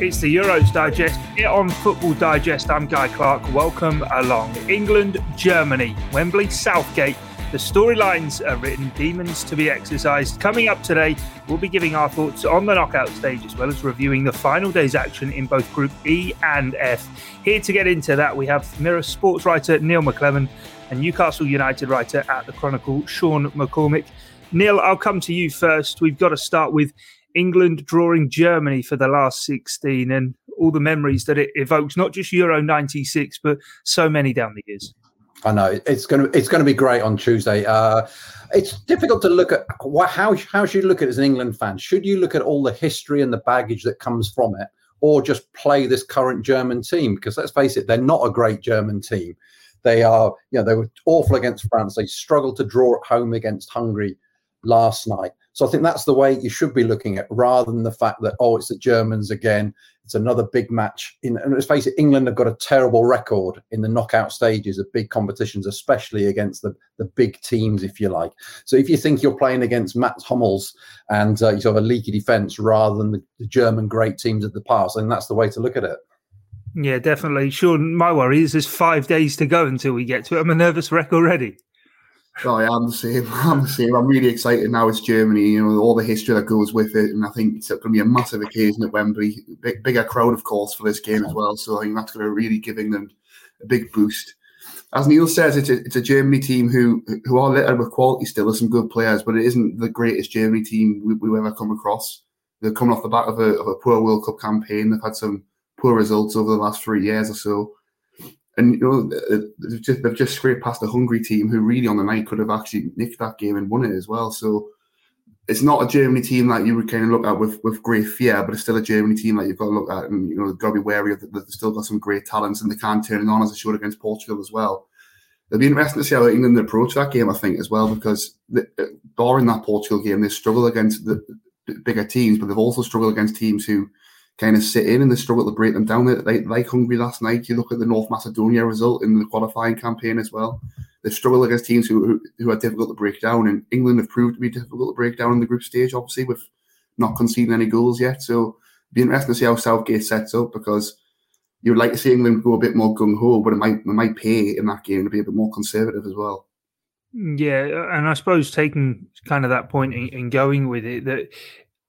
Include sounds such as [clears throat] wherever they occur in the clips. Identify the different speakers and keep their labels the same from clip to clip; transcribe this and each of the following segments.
Speaker 1: It's the Euros Digest. Get on Football Digest. I'm Guy Clark. Welcome along. England, Germany, Wembley, Southgate. The storylines are written, demons to be exercised. Coming up today, we'll be giving our thoughts on the knockout stage as well as reviewing the final day's action in both Group E and F. Here to get into that, we have Mirror sports writer Neil McLeman and Newcastle United writer at the Chronicle, Sean McCormick. Neil, I'll come to you first. We've got to start with England drawing Germany for the last 16 and all the memories that it evokes, not just Euro 96, but so many down the years.
Speaker 2: I know it's going to it's going to be great on Tuesday. Uh, it's difficult to look at how how should you look at it as an England fan? Should you look at all the history and the baggage that comes from it, or just play this current German team? Because let's face it, they're not a great German team. They are, you know, they were awful against France. They struggled to draw at home against Hungary last night. So I think that's the way you should be looking at, rather than the fact that oh, it's the Germans again. It's another big match. In, and let's face it, England have got a terrible record in the knockout stages of big competitions, especially against the, the big teams, if you like. So if you think you're playing against Mats Hummels and uh, you have a leaky defence rather than the, the German great teams of the past, then that's the way to look at it.
Speaker 1: Yeah, definitely. Sean, my worry is there's five days to go until we get to it. I'm a nervous wreck already.
Speaker 3: Oh, yeah, I'm the same. [laughs] I'm the same. I'm really excited now. It's Germany, you know, all the history that goes with it, and I think it's going to be a massive occasion at Wembley. Big, bigger crowd, of course, for this game as well. So I think that's going to really give them a big boost. As Neil says, it's a, it's a Germany team who who are littered with quality still. There's some good players, but it isn't the greatest Germany team we, we've ever come across. They're coming off the back of a, of a poor World Cup campaign. They've had some poor results over the last three years or so. And you know uh, they've just, they've just scraped past a Hungary team who really on the night could have actually nicked that game and won it as well. So it's not a Germany team that you would kind of look at with, with great fear, but it's still a Germany team that you've got to look at and you know got to be wary of that. They've still got some great talents and they can turn it on as they showed against Portugal as well. It'll be interesting to see how England approach that game, I think, as well, because the, uh, barring that Portugal game, they struggle against the bigger teams, but they've also struggled against teams who kind of sit in and they struggle to break them down. Like, like Hungary last night, you look at the North Macedonia result in the qualifying campaign as well. They've struggled against teams who, who, are difficult to break down, and England have proved to be difficult to break down in the group stage, obviously, with not conceding any goals yet. So it'll be interesting to see how Southgate sets up because you would like to see England go a bit more gung ho, but it might it might pay in that game to be a bit more conservative as well.
Speaker 1: Mm, yeah, and I suppose taking kind of that point and going with it that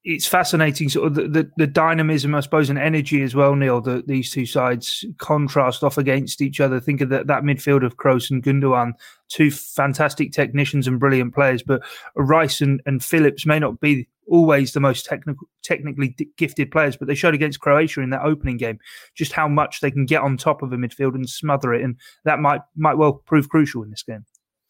Speaker 1: it's fascinating, sort of the, the, the, dynamism, I suppose, and energy as well, Neil, that these two sides contrast off against each other. Think of that, that midfield of Kroos and Gundogan, two fantastic technicians and brilliant players, but Rice and, and Phillips may not be always the most technical, technically gifted players, but they showed against Croatia in that opening game just how much they can get on top of a midfield and smother it, and that might might well prove crucial in this game.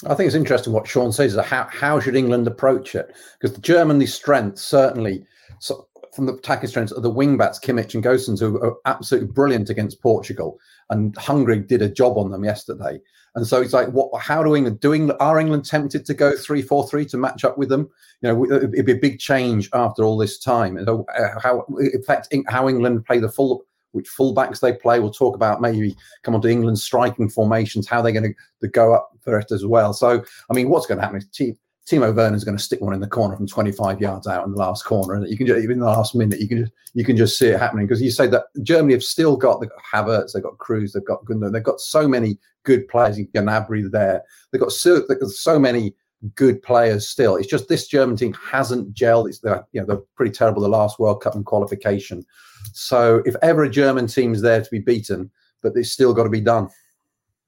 Speaker 2: I think it's interesting what Sean says. Is how how should England approach it? Because the Germany strength certainly so from the attacking strengths of the wing backs Kimmich and Gosens, who are absolutely brilliant against Portugal, and Hungary did a job on them yesterday. And so it's like, what? How do England doing? Are England tempted to go three four three to match up with them? You know, it'd be a big change after all this time. So uh, how affect how England play the full which fullbacks they play. We'll talk about maybe come on to England's striking formations, how they're going to, go up for it as well. So, I mean, what's going to happen is T- Timo Werner's going to stick one in the corner from 25 yards out in the last corner, and you can just, even in the last minute, you can just you can just see it happening because you say that Germany have still got the Havertz, they've got Kroos, they've got Gundogan, they've got so many good players. In Gnabry there, they've got so, they've got so many good players still. It's just this German team hasn't gelled. It's you know they're pretty terrible the last World Cup and qualification. So if ever a German team is there to be beaten, but it's still got to be done.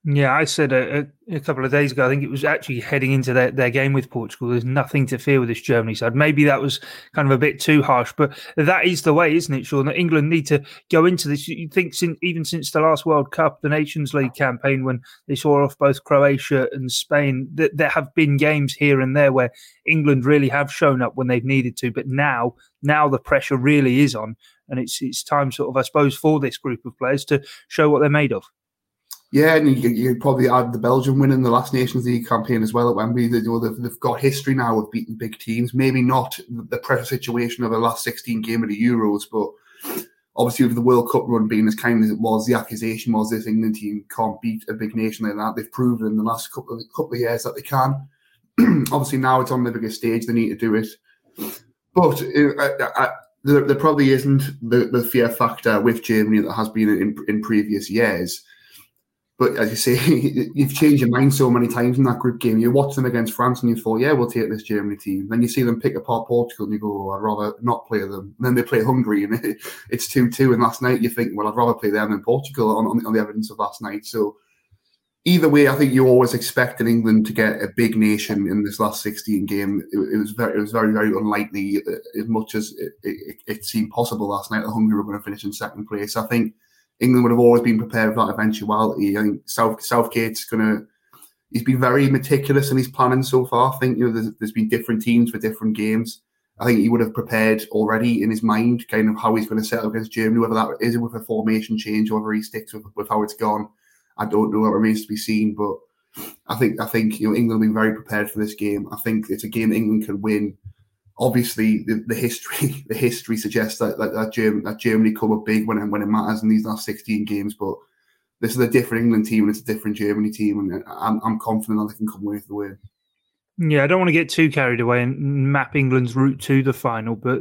Speaker 1: Yeah, I said a, a, couple of days ago, I think it was actually heading into their, their game with Portugal. There's nothing to fear with this Germany side. Maybe that was kind of a bit too harsh, but that is the way, isn't it, Sean? That England need to go into this. You think since, even since the last World Cup, the Nations League campaign, when they saw off both Croatia and Spain, that there have been games here and there where England really have shown up when they've needed to. But now, now the pressure really is on, and it's it's time, sort of, I suppose, for this group of players to show what they're made of.
Speaker 3: Yeah, and you, you probably add the Belgium win in the last Nations League campaign as well at Wembley. They, you know, they've, they've, got history now of beating big teams. Maybe not the pressure situation of the last 16 game of the Euros, but obviously with the World Cup run being as kind as it was, the accusation was this England team can't beat a big nation like that. They've proven in the last couple of, couple of years that they can. [clears throat] obviously now it's on the biggest stage. They need to do it. But uh, I, I, there, there probably isn't the, the fear factor with Germany that has been in, in previous years. But as you say, [laughs] you've changed your mind so many times in that group game. You watch them against France and you thought, yeah, we'll take this Germany team. Then you see them pick apart Portugal and you go, oh, I'd rather not play them. And then they play Hungary and [laughs] it's 2 2. And last night you think, well, I'd rather play them than Portugal on, on, on the evidence of last night. So either way, I think you always expected England to get a big nation in this last 16 game. It, it was very, it was very, very unlikely. Uh, as much as it, it, it, seemed possible last night that Hungary were going to finish in second place. I think England would have always been prepared for that eventuality. I think South Southgate's to. He's been very meticulous in his planning so far. I think you know there's, there's been different teams for different games. I think he would have prepared already in his mind kind of how he's going to set up against Germany, whether that is with a formation change or whether he sticks with, with how it's gone. I don't know. It remains to be seen. But I think I think you know England will be very prepared for this game. I think it's a game England can win. Obviously, the, the history [laughs] the history suggests that that, that, Germany, that Germany come up big when it, when it matters in these last 16 games. But this is a different England team and it's a different Germany team, and uh, I'm, I'm confident that they can come away with the win.
Speaker 1: Yeah, I don't want to get too carried away and map England's route to the final, but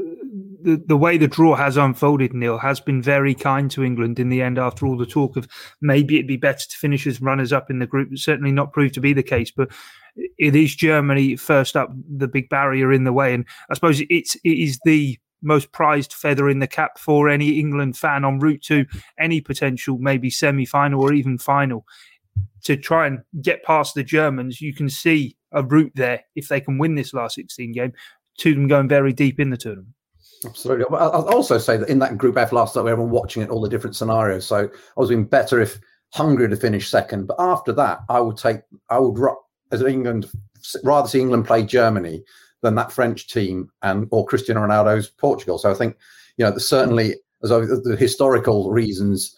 Speaker 1: the, the way the draw has unfolded, Neil, has been very kind to England in the end after all the talk of maybe it'd be better to finish as runners up in the group. Certainly not proved to be the case, but it is Germany first up, the big barrier in the way. And I suppose it's, it is the most prized feather in the cap for any England fan en route to any potential, maybe semi final or even final. To try and get past the Germans, you can see a route there if they can win this last 16 game to them going very deep in the tournament.
Speaker 2: Absolutely. I'll also say that in that Group F last night, we everyone watching it, all the different scenarios. So I was been better if Hungary to finish second. But after that, I would take, I would, as England, rather see England play Germany than that French team and or Cristiano Ronaldo's Portugal. So I think, you know, certainly as the historical reasons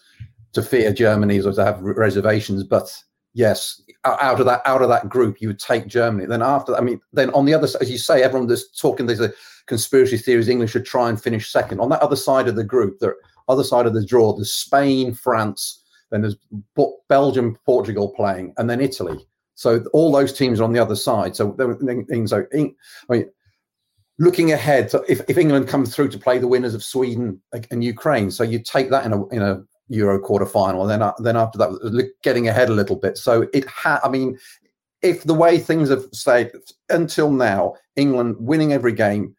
Speaker 2: to fear Germany or to have reservations. But yes, out of that out of that group, you would take Germany. Then after, I mean, then on the other side, as you say, everyone that's talking, there's a conspiracy theories England should try and finish second. On that other side of the group, the other side of the draw, there's Spain, France, then there's Belgium, Portugal playing, and then Italy. So all those teams are on the other side. So things I mean, looking ahead, so if, if England comes through to play the winners of Sweden and Ukraine, so you take that in a in a Euro quarter final, and then uh, then after that, getting ahead a little bit. So it had, I mean, if the way things have stayed until now, England winning every game,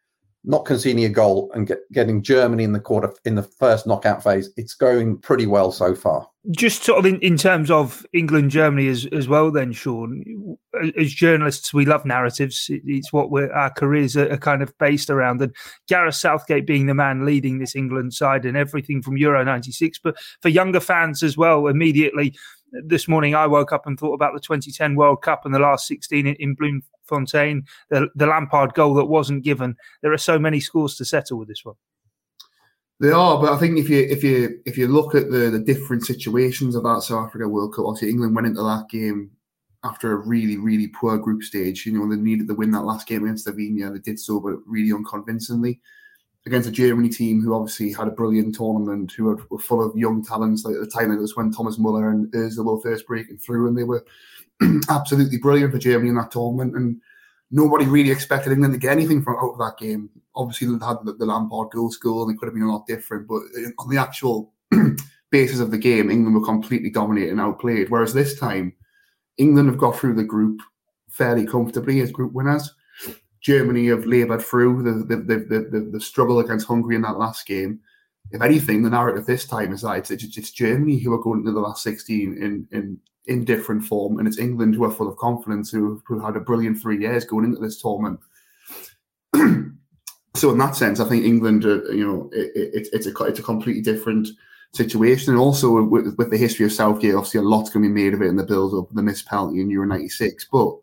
Speaker 2: not conceding a goal and get, getting Germany in the quarter in the first knockout phase, it's going pretty well so far.
Speaker 1: Just sort of in, in terms of England Germany as as well, then Sean, as journalists, we love narratives. It's what our careers are, are kind of based around. And Gareth Southgate being the man leading this England side and everything from Euro '96, but for younger fans as well, immediately this morning I woke up and thought about the 2010 World Cup and the last 16 in, in Bloemfontein, the, the Lampard goal that wasn't given. There are so many scores to settle with this one.
Speaker 3: They are, but I think if you if you if you look at the the different situations of that South Africa World Cup, obviously England went into that game after a really really poor group stage. You know they needed to win that last game against Slovenia. They did so, but really unconvincingly against a Germany team who obviously had a brilliant tournament, who were, were full of young talents. Like at the time, it was when Thomas Muller and Özil were first breaking through, and they were [clears throat] absolutely brilliant for Germany in that tournament. And nobody really expected England to get anything from out of that game. Obviously, they had the, the Lampard goal school, and it could have been a lot different. But on the actual [clears throat] basis of the game, England were completely dominated and outplayed. Whereas this time, England have got through the group fairly comfortably as group winners. Germany have laboured through the the, the, the, struggle against Hungary in that last game. If anything, the narrative this time is that it's, it's, Germany who are going into the last 16 in, in in different form, and it's England who are full of confidence, who, who had a brilliant three years going into this tournament. [clears throat] so, in that sense, I think England, uh, you know, it, it, it's a it's a completely different situation, and also with, with the history of Southgate, obviously a lot's going to be made of it in the build-up, the missed penalty in Euro '96, but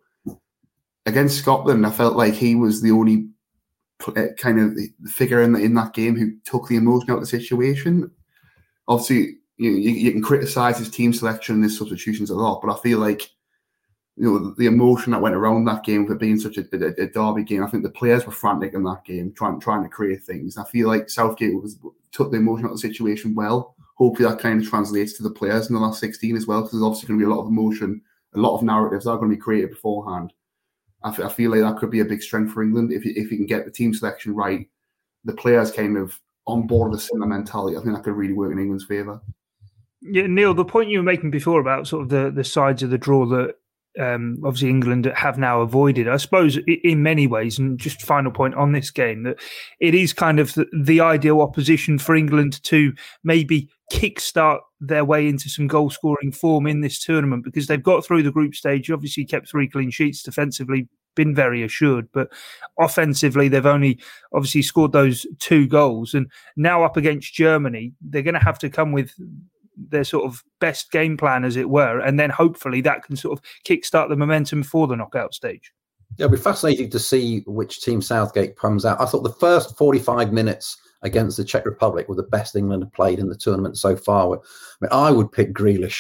Speaker 3: against Scotland, I felt like he was the only uh, kind of figure in, the, in that game who took the emotion out of the situation. Obviously, you, you, you can criticize his team selection and his substitutions a lot, but I feel like you know the emotion that went around that game for being such a, a, a, derby game. I think the players were frantic in that game, trying trying to create things. I feel like Southgate was took the emotion out of the situation well. Hopefully, that kind of translates to the players in the last sixteen as well, because there's obviously going to be a lot of emotion, a lot of narratives that are going to be created beforehand. I, feel like that could be a big strength for England if you, if you can get the team selection right. The players kind of on board with a similar mentality, I think that could really work in England's favour.
Speaker 1: Yeah, Neil, the point you were making before about sort of the, the sides of the draw that um, obviously England have now avoided. I suppose in many ways, and just final point on this game, that it is kind of the, the ideal opposition for England to maybe kickstart their way into some goal scoring form in this tournament because they've got through the group stage, obviously kept three clean sheets defensively. Been very assured, but offensively, they've only obviously scored those two goals. And now up against Germany, they're going to have to come with their sort of best game plan, as it were, and then hopefully that can sort of kickstart the momentum for the knockout stage.
Speaker 2: Yeah, it'll be fascinating to see which team Southgate comes out. I thought the first 45 minutes against the Czech Republic were the best England have played in the tournament so far. I, mean, I would pick Grealish.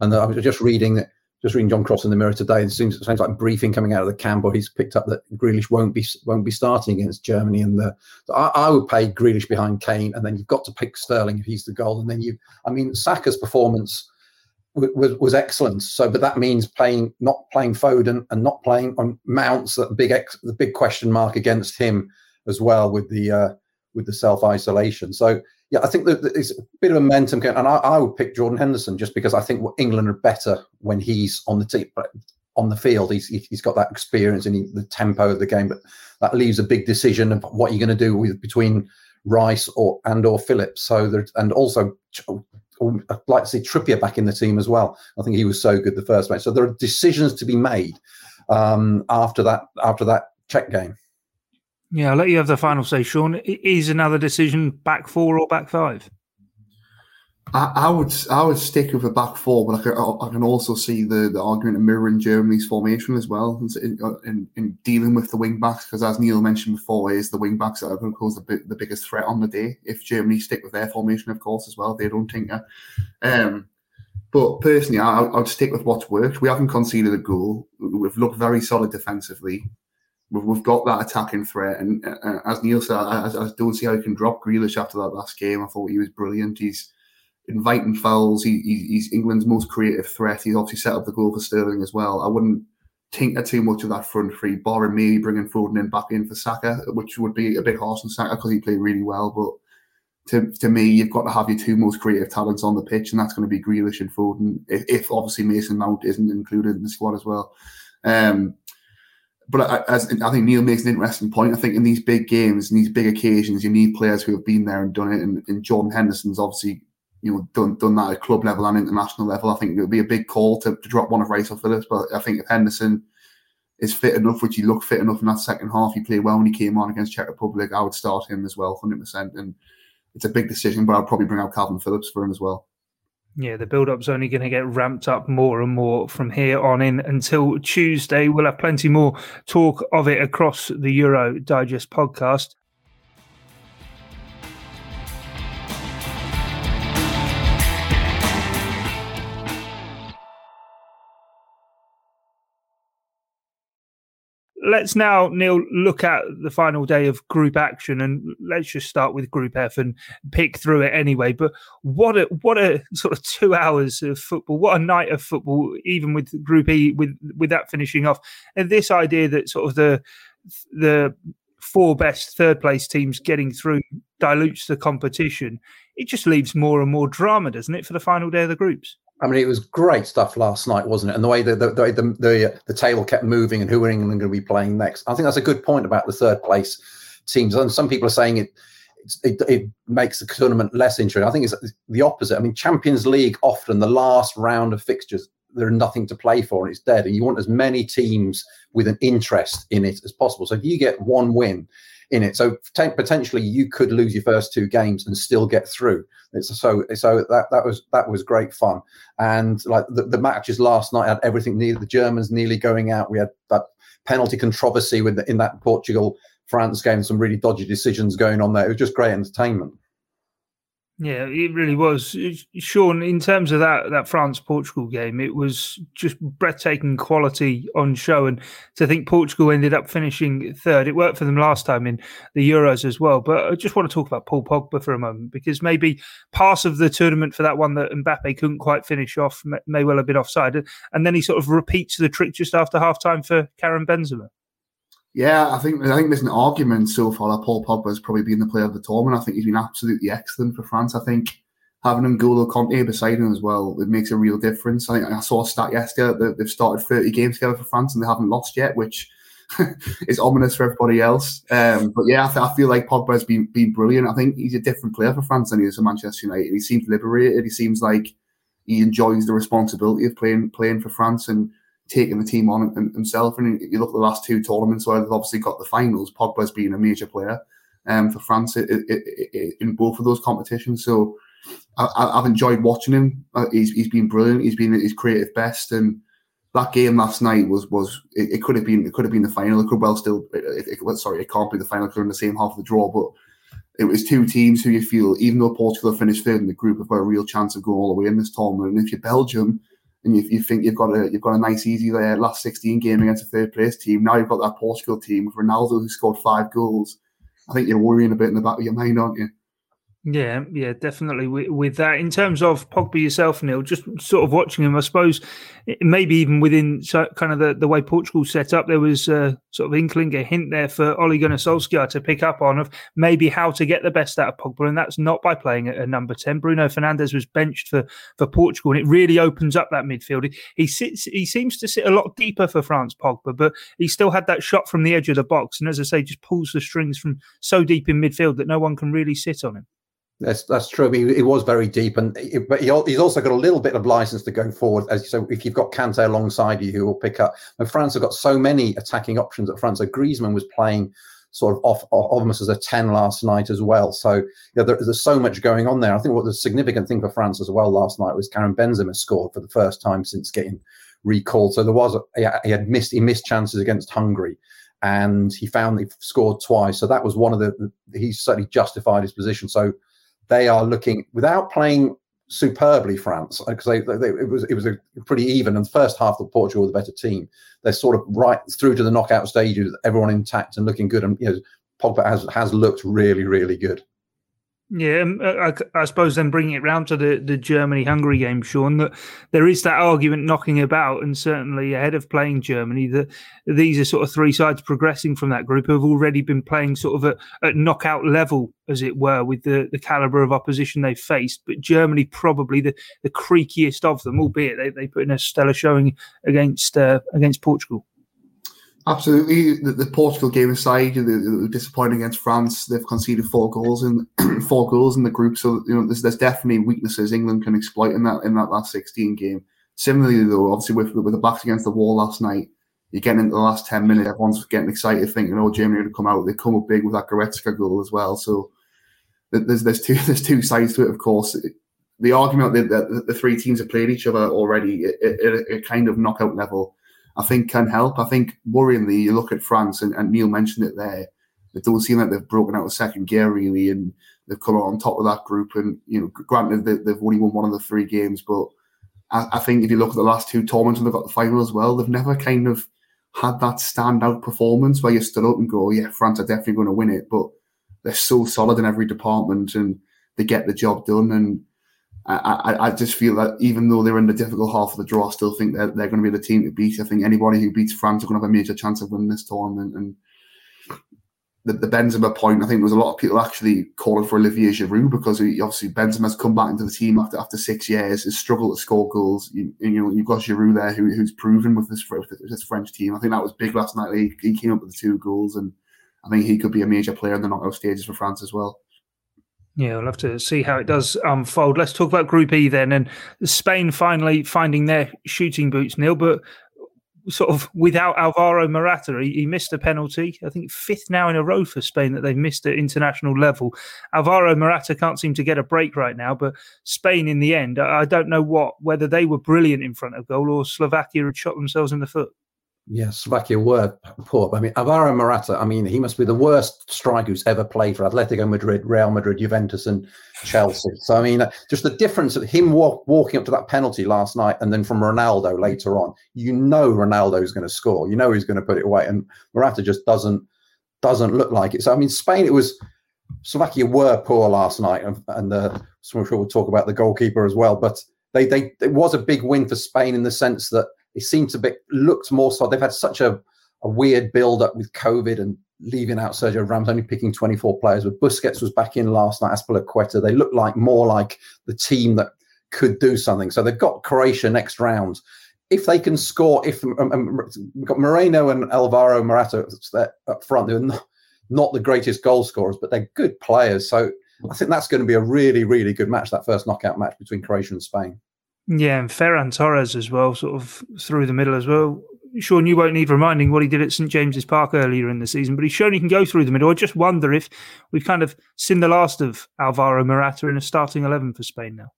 Speaker 2: And I was just reading that just reading John Cross in the Mirror today. It seems, it seems like briefing coming out of the camp, he's picked up that Grealish won't be won't be starting against Germany. And the so I, I, would pay Grealish behind Kane, and then you've got to pick Sterling if he's the goal. And then you, I mean, Saka's performance was, was excellent. So, but that means playing not playing Foden and not playing on Mounts. That big ex, the big question mark against him as well with the uh, with the self isolation. So yeah, I think that it's a bit of momentum, and I, I, would pick Jordan Henderson just because I think England are better when he's on the team, on the field. He's he's got that experience and he, the tempo of the game, but that leaves a big decision of what you're going to do with between Rice or and or Phillips. So there, and also I'd like to see Trippier back in the team as well. I think he was so good the first match. So there are decisions to be made um, after that after that Czech game.
Speaker 1: Yeah, I'll let you have the final say, Sean. Is another decision back four or back five?
Speaker 3: I, I would I would stick with a back four, but I can, I can also see the, the argument of mirroring Germany's formation as well in, in, in dealing with the wing backs because as Neil mentioned before, is the wing backs that are going to cause the, the biggest threat on the day. If Germany stick with their formation, of course, as well, they don't tinker. Um, but personally, I, I'd stick with what's worked. We haven't conceded a goal. We've looked very solid defensively we've, we've got that attacking threat. And uh, as Neil said, I, I, don't see how he can drop Grealish after that last game. I thought he was brilliant. He's inviting fouls. He, he, he's England's most creative threat. He's obviously set up the goal for Sterling as well. I wouldn't tinker too much of that front three, barring maybe bringing Foden in back in for Saka, which would be a bit harsh on Saka because he played really well. But to, to me, you've got to have your two most creative talents on the pitch, and that's going to be Grealish and Foden, if, if obviously Mason Mount isn't included in the squad as well. Um, but as I think Neil makes an interesting point. I think in these big games, in these big occasions, you need players who have been there and done it. And, and Jordan Henderson's obviously, you know, done done that at club level and international level. I think it would be a big call to, to drop one of Rice or Phillips. But I think if Henderson is fit enough, which he looked fit enough in that second half, he played well when he came on against Czech Republic. I would start him as well, hundred percent. And it's a big decision, but I'd probably bring out Kalvin Phillips for him as well.
Speaker 1: Yeah, the build up's only going to get ramped up more and more from here on in until Tuesday. We'll have plenty more talk of it across the Euro Digest podcast. Let's now, Neil, look at the final day of group action, and let's just start with Group F and pick through it anyway. But what a what a sort of two hours of football! What a night of football! Even with Group E, with with that finishing off, and this idea that sort of the the four best third place teams getting through dilutes the competition. It just leaves more and more drama, doesn't it, for the final day of the groups?
Speaker 2: I mean, it was great stuff last night, wasn't it? And the way the the the, the, the, the table kept moving and who England going to be playing next. I think that's a good point about the third place teams. And some people are saying it it, it, makes the tournament less interesting. I think it's the opposite. I mean, Champions League often the last round of fixtures there's nothing to play for and it's dead, and you want as many teams with an interest in it as possible. So if you get one win in it. So potentially you could lose your first two games and still get through. It's so so that that was that was great fun. And like the, the matches last night had everything. Near the Germans nearly going out. We had that penalty controversy with the, in that Portugal France game. Some really dodgy decisions going on there. It was just great entertainment.
Speaker 1: Yeah, it really was. Sean, in terms of that that France Portugal game, it was just breathtaking quality on show. And to think Portugal ended up finishing third, it worked for them last time in the Euros as well. But I just want to talk about Paul Pogba for a moment because maybe part of the tournament for that one that Mbappe couldn't quite finish off may well have been offside. And then he sort of repeats the trick just after half time for Karim Benzema.
Speaker 3: Yeah, I think I think there's an argument so far that Paul Pogba has probably been the player of the tournament. I think he's been absolutely excellent for France. I think having N'Golo Kanté beside him as well, it makes a real difference. I I saw a stat yesterday that they've started 30 games together for France and they haven't lost yet, which [laughs] is ominous for everybody else. Um, but yeah, I, th- I, feel like Pogba has been been brilliant. I think he's a different player for France than he is for Manchester United. He seems liberated. He seems like he enjoys the responsibility of playing playing for France and taking the team on himself. And you look at the last two tournaments where they've obviously got the finals. Pogba's been a major player um, for France in both of those competitions. So I, have enjoyed watching him. Uh, he's he's been brilliant. He's been at his creative best and that game last night was was it, it, could have been it could have been the final. It could well still. It, it, sorry, it can't be the final because in the same half of the draw. But it was two teams who you feel, even though Portugal finished third in the group, have got a real chance of going all the way in this tournament. And if you're Belgium and you, you think you've got a you've got a nice easy there last 16 game against a third place team, now you've got that Portugal team with Ronaldo who scored five goals. I think you're worrying a bit in the back of your mind, aren't you?
Speaker 1: Yeah, yeah, definitely. With, with, that, in terms of Pogba yourself, Neil, just sort of watching him, I suppose maybe even within kind of the, the way Portugal set up, there was a sort of inkling, a hint there for Ole Gunnar Solskjaer to pick up on of maybe how to get the best out of Pogba, and that's not by playing at a number ten. Bruno Fernandes was benched for for Portugal, and it really opens up that midfield. He, he sits, he seems to sit a lot deeper for France, Pogba, but he still had that shot from the edge of the box, and as I say, just pulls the strings from so deep in midfield that no one can really sit on him.
Speaker 2: That's that's true. He, was very deep, and but he, he's also got a little bit of license to go forward. As so, if you've got Kante alongside you, who will pick up. And France have got so many attacking options at front. So Griezmann was playing sort of off, off almost as a ten last night as well. So yeah, there, there's so much going on there. I think what the significant thing for France as well last night was Karim Benzema scored for the first time since getting recalled. So there was a, he had missed he missed chances against Hungary and he found he scored twice. So that was one of the, the he certainly justified his position. So they are looking without playing superbly France uh, because they, they, it was it was a pretty even and the first half of Portugal were the better team. They're sort of right through to the knockout stages, everyone intact and looking good. And you know, Pogba has has looked really really good.
Speaker 1: Yeah, um, I, I, suppose then bringing it round to the, the Germany Hungary game, Sean, that there is that argument knocking about, and certainly ahead of playing Germany, that these are sort of three sides progressing from that group who have already been playing sort of at, at knockout level, as it were, with the, the calibre of opposition they've faced. But Germany, probably the, the creakiest of them, albeit they, they put in a stellar showing against uh, against Portugal.
Speaker 3: Absolutely, the, the, Portugal game aside, the, disappointing against France. They've conceded four goals in [clears throat] four goals in the group, so you know there's, there's definitely weaknesses England can exploit in that in that last 16 game. Similarly, though, obviously with with the backs against the wall last night, you're getting into the last 10 minutes, everyone's getting excited, thinking, "Oh, Germany to come out." They come up big with that Goretzka goal as well. So there's there's two [laughs] there's two sides to it, of course. The argument that the, the three teams have played each other already at a kind of knockout level I think can help. I think worryingly, you look at France, and, and Neil mentioned it there. It don't seem like they've broken out of second gear really, and they've come on top of that group. And you know, granted, they, have only won one of the three games, but I, I, think if you look at the last two tournaments and they've got the final as well, they've never kind of had that standout performance where you stood up and go, "Yeah, France are definitely going to win it." But they're so solid in every department, and they get the job done. And I, I, just feel that even though they're in the difficult half of the draw, I still think that they're going to be the team to beat. I think anybody who beats France are going to have a major chance of winning this tournament. And the, the Benzema point, I think there was a lot of people actually calling for Olivier Giroud because he, obviously Benzema's come back into the team after after six years, has struggled to score goals. You, you know, you've got Giroud there who, who's proven with this, with this French team. I think that was big last night. He, he came up with the two goals, and I think he could be a major player in the knockout stages for France as well.
Speaker 1: Yeah, we'll have to see how it does unfold. Let's talk about Group E then, and Spain finally finding their shooting boots, Neil, but sort of without Alvaro Morata. He, he, missed a penalty, I think fifth now in a row for Spain that they've missed at international level. Alvaro Morata can't seem to get a break right now, but Spain in the end, I don't know what whether they were brilliant in front of goal or Slovakia had shot themselves in the foot.
Speaker 2: Yes, Slovakia were poor. I mean, Alvaro Morata, I mean, he must be the worst striker who's ever played for Atletico Madrid, Real Madrid, Juventus, and Chelsea. So, I mean, uh, just the difference of him walk, walking up to that penalty last night and then from Ronaldo later on, you know Ronaldo is going to score. You know he's going to put it away. And Morata just doesn't doesn't look like it. So, I mean, Spain, it was Slovakia were poor last night. And, and uh, so I'm sure we'll talk about the goalkeeper as well. But they, they, it was a big win for Spain in the sense that it seemed to be looked more so. They've had such a a weird build up with COVID and leaving out Sergio Ramos, only picking 24 players. But Busquets was back in last night, Azpilicueta. They look like more like the team that could do something. So they've got Croatia next round. If they can score, if um, um, we've got Moreno and Alvaro Morata up front, they're not, not the greatest goal scorers, but they're good players. So I think that's going to be a really, really good match, that first knockout match between Croatia and Spain.
Speaker 1: Yeah, and Ferran Torres as well, sort of through the middle as well. Sean, you won't need reminding what he did at St James's Park earlier in the season, but he's shown he can go through the middle. I just wonder if we've kind of seen the last of Alvaro Morata in a starting 11 for Spain now.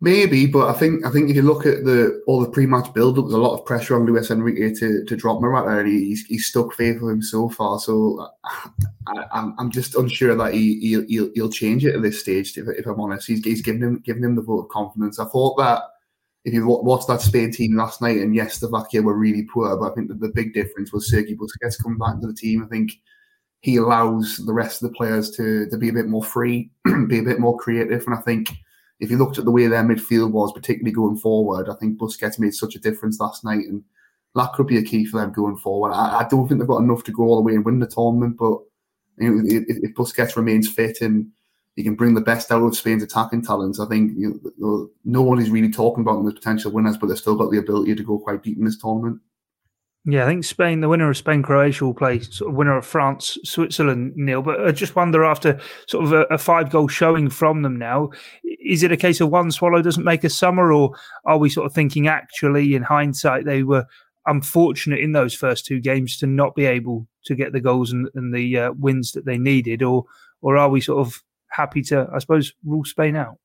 Speaker 3: Maybe, but I think I think if you look at the all the pre-match build-up, there's a lot of pressure on Luis Enrique to, to drop Morata, and he's, he's stuck faithful him so far. So [sighs] I, am I'm just unsure that he he'll, he'll, change it at this stage. If, if I'm honest, he's, he's giving him giving him the vote of confidence. I thought that if you watched that Spain team last night, and yes, the Slovakia were really poor, but I think that the big difference was Sergi Busquets coming back to the team. I think he allows the rest of the players to to be a bit more free, [clears throat] be a bit more creative, and I think if you looked at the way their midfield was, particularly going forward, I think Busquets made such a difference last night, and that could be a key for them going forward. I, I don't think they've got enough to go all the way and win the tournament, but you know, if, Busquets remains fit and he can bring the best out of Spain's attacking talents, I think you know, no one is really talking about them as potential winners, but they've still got the ability to go quite deep in this tournament.
Speaker 1: Yeah, I think Spain, the winner of Spain Croatia, will play sort of winner of France Switzerland, Neil. But I just wonder after sort of a, a, five goal showing from them now, is it a case of one swallow doesn't make a summer, or are we sort of thinking actually in hindsight they were unfortunate in those first two games to not be able to get the goals and, and the uh, wins that they needed, or or are we sort of happy to, I suppose, rule Spain out?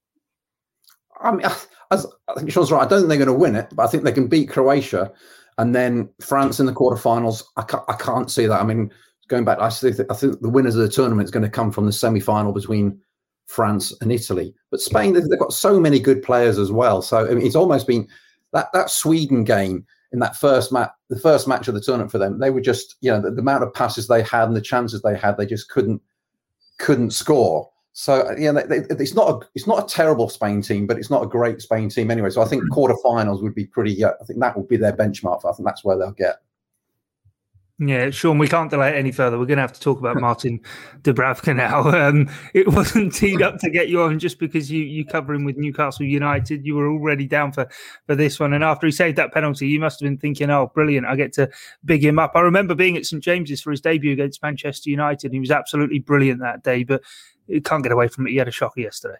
Speaker 2: I mean, [laughs] as, I think Sean's right. I don't think they're going to win it, but I think they can beat Croatia and then France in the quarterfinals. I can't, I can't see that. I mean, going back, I think I think the winners of the tournament is going to come from the semi-final between France and Italy. But Spain, they've, got so many good players as well. So I mean, it's almost been that that Sweden game in that first match, the first match of the tournament for them. They were just, you know, the, the amount of passes they had and the chances they had, they just couldn't couldn't score. So yeah, it's not a it's not a terrible Spain team, but it's not a great Spain team anyway. So I think mm. quarterfinals would be pretty. Uh, I think that would be their benchmark. I think that's where they'll get.
Speaker 1: Yeah, Sean, we can't delay it any further. We're going to have to talk about [laughs] Martin Dubravka now. [laughs] Um, it wasn't teed up to get you on just because you you cover him with Newcastle United. You were already down for for this one, and after he saved that penalty, you must have been thinking, "Oh, brilliant! I get to big him up." I remember being at St James's for his debut against Manchester United. He was absolutely brilliant that day, but he can't get away from it. He had a shocker yesterday.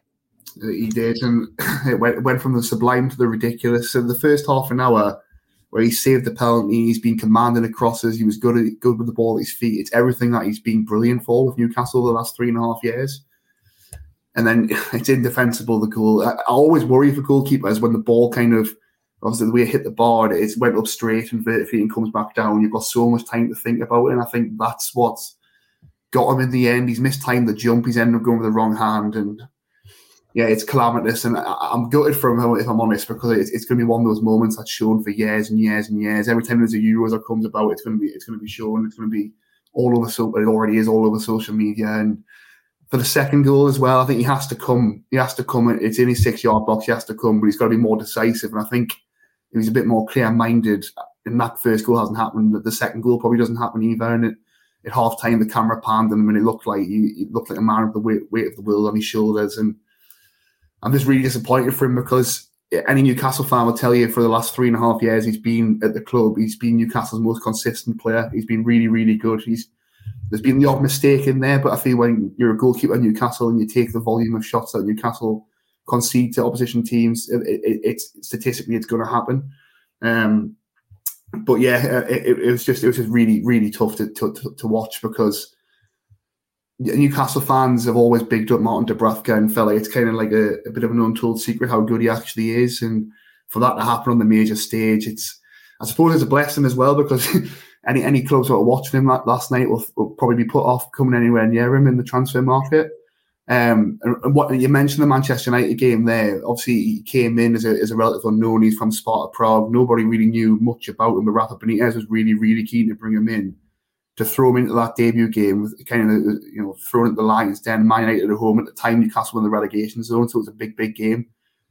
Speaker 3: He did, and [coughs] it went, went from the sublime to the ridiculous. So the first half an hour, where he saved the penalty, he's been commanding the crosses, he was good at, good with the ball at his feet. It's everything that he's been brilliant for with Newcastle the last three and a half years. And then [laughs] it's indefensible. The goal. I, always worry for goalkeepers when the ball kind of obviously the way it hit the bar, it went up straight and vertically and comes back down. You've got so much time to think about it, and I think that's what's got him in the end. He's mistimed the jump. He's ended up going with the wrong hand, and yeah, it's calamitous. And I, am gutted for him if I'm honest, because it's, it's going to be one of those moments that's shown for years and years and years. Every time there's a Euros that comes about, it's going to be it's going to be shown. It's going to be all over. So it already is all over social media and. For the second goal as well, I think he has to come. He has to come. It's in his six-yard box. He has to come, but he's got to be more decisive. And I think he was a bit more clear-minded. And that first goal hasn't happened. The second goal probably doesn't happen either. And it, at half time, the camera panned him and it looked like he, he, looked like a man of the weight, weight of the world on his shoulders. And I'm just really disappointed for him because any Newcastle fan will tell you for the last three and a half years he's been at the club, he's been Newcastle's most consistent player. He's been really, really good. He's there's been the odd mistake in there, but I feel when you're a goalkeeper at Newcastle and you take the volume of shots that Newcastle concede to opposition teams, it, it, it's statistically it's going to happen. Um, but yeah, uh, it, it, was just it was just really really tough to to, to watch because Newcastle fans have always bigged up Martin Dubravka and felt like it's kind of like a, a, bit of an untold secret how good he actually is, and for that to happen on the major stage, it's I suppose it's a blessing as well because [laughs] any any clubs that were watching him last night will, will probably be put off coming anywhere near him in the transfer market. Um, and what you mentioned the Manchester United game there, obviously he came in as a, as a relative unknown. He's from Sparta Prague. Nobody really knew much about him, but Rafa Benitez was really, really keen to bring him in to throw him into that debut game with kind of you know throwing at the Lions Den, Man United at home at the time Newcastle in the relegation zone, so it was a big, big game,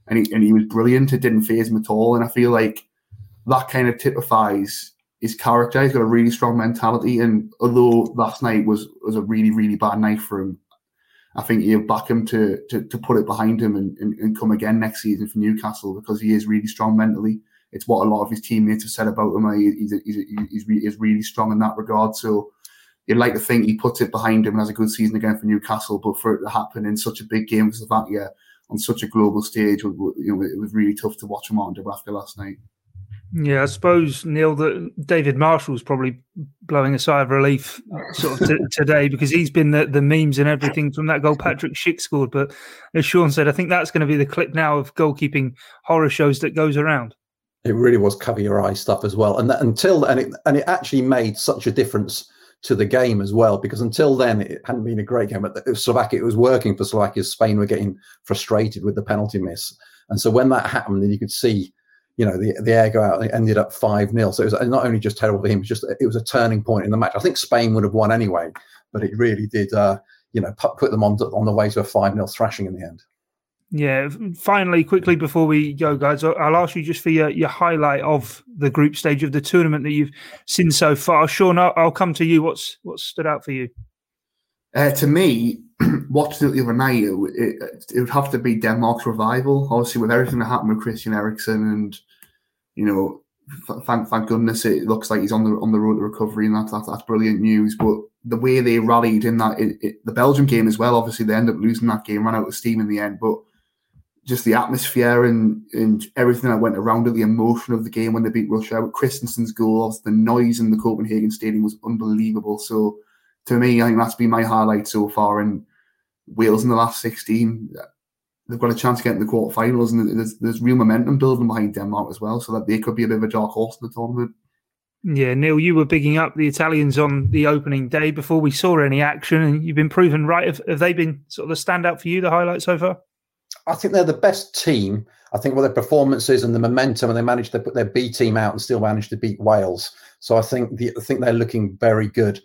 Speaker 3: and he and he was brilliant. It didn't phase him at all, and I feel like that kind of typifies his character. He's got a really strong mentality, and although last night was was a really really bad night for him, I think you back him to, to to put it behind him and, and, and come again next season for Newcastle because he is really strong mentally. It's what a lot of his teammates have said about him. He's he's, he's, he's really strong in that regard. So you'd like to think he puts it behind him and has a good season again for Newcastle. But for it to happen in such a big game for Slovakia on such a global stage, you know, it was really tough to watch him out on Dubravka last night.
Speaker 1: Yeah, I suppose Neil that David Marshall's probably blowing a sigh of relief sort of t- [laughs] today because he's been the, the memes and everything from that goal Patrick Schick scored. But as Sean said, I think that's going to be the clip now of goalkeeping horror shows that goes around.
Speaker 2: It really was cover your eye stuff as well, and that, until and it and it actually made such a difference to the game as well because until then it hadn't been a great game. But Slovakia it was working for Slovakia. Spain were getting frustrated with the penalty miss, and so when that happened, then you could see you know, the the air go out. It ended up five 0 So it was not only just terrible for him, it was just it was a turning point in the match. I think Spain would have won anyway, but it really did, uh, you know, put, put them on on the way to a five 0 thrashing in the end.
Speaker 1: Yeah. Finally, quickly before we go, guys, I'll ask you just for your, your highlight of the group stage of the tournament that you've seen so far. Sean, I'll, I'll come to you. What's what stood out for you?
Speaker 3: Uh, to me, [clears throat] watching it the other night, it, it, it, would have to be Denmark's revival. Obviously, with everything that happened with Christian Eriksen, and you know, thank thank goodness it looks like he's on the on the road to recovery, and that's that's, that's brilliant news. But the way they rallied in that it, the Belgium game as well, obviously they end up losing that game, ran out of steam in the end, but just the atmosphere and and everything that went around it, the emotion of the game when they beat Russia, Christensen's goals, the noise in the Copenhagen Stadium was unbelievable. So to me, I think that's been my highlight so far. And Wales in the last 16, they've got a chance to get in the quarterfinals, and there's, there's real momentum building behind Denmark as well, so that they could be a bit of a dark horse in the tournament.
Speaker 1: Yeah, Neil, you were bigging up the Italians on the opening day before we saw any action, and you've been proven right. Have, have they been sort of the standout for you, the highlight so far?
Speaker 2: I think they're the best team. I think what their performances and the momentum, and they managed to put their B team out and still managed to beat Wales. So I think the, I think they're looking very good.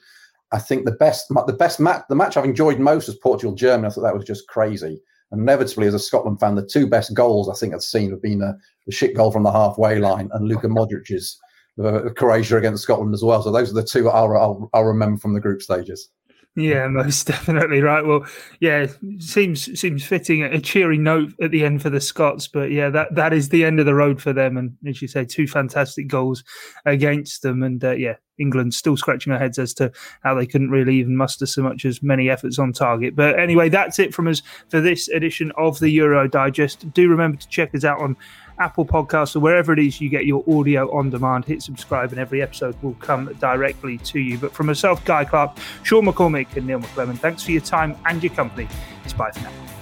Speaker 2: I think the best the best match the match I've enjoyed most was Portugal Germany. I thought that was just crazy. And inevitably, as a Scotland fan, the two best goals I think I've seen have been uh, the Schick goal from the halfway line and Luka [laughs] Modric's uh, Croatia against Scotland as well. So those are the two I'll, I'll, I'll remember from the group stages.
Speaker 1: Yeah, [laughs] most definitely right. Well, yeah, seems seems fitting a cheery note at the end for the Scots, but yeah, that that is the end of the road for them. And as you say, two fantastic goals against them, and uh, yeah, England still scratching their heads as to how they couldn't really even muster so much as many efforts on target. But anyway, that's it from us for this edition of the Euro Digest. Do remember to check us out on Apple Podcasts, or wherever it is you get your audio on demand. Hit subscribe, and every episode will come directly to you. But from myself, Guy Clark, Sean McCormick, and Neil McLeman, thanks for your time and your company. It's bye for now.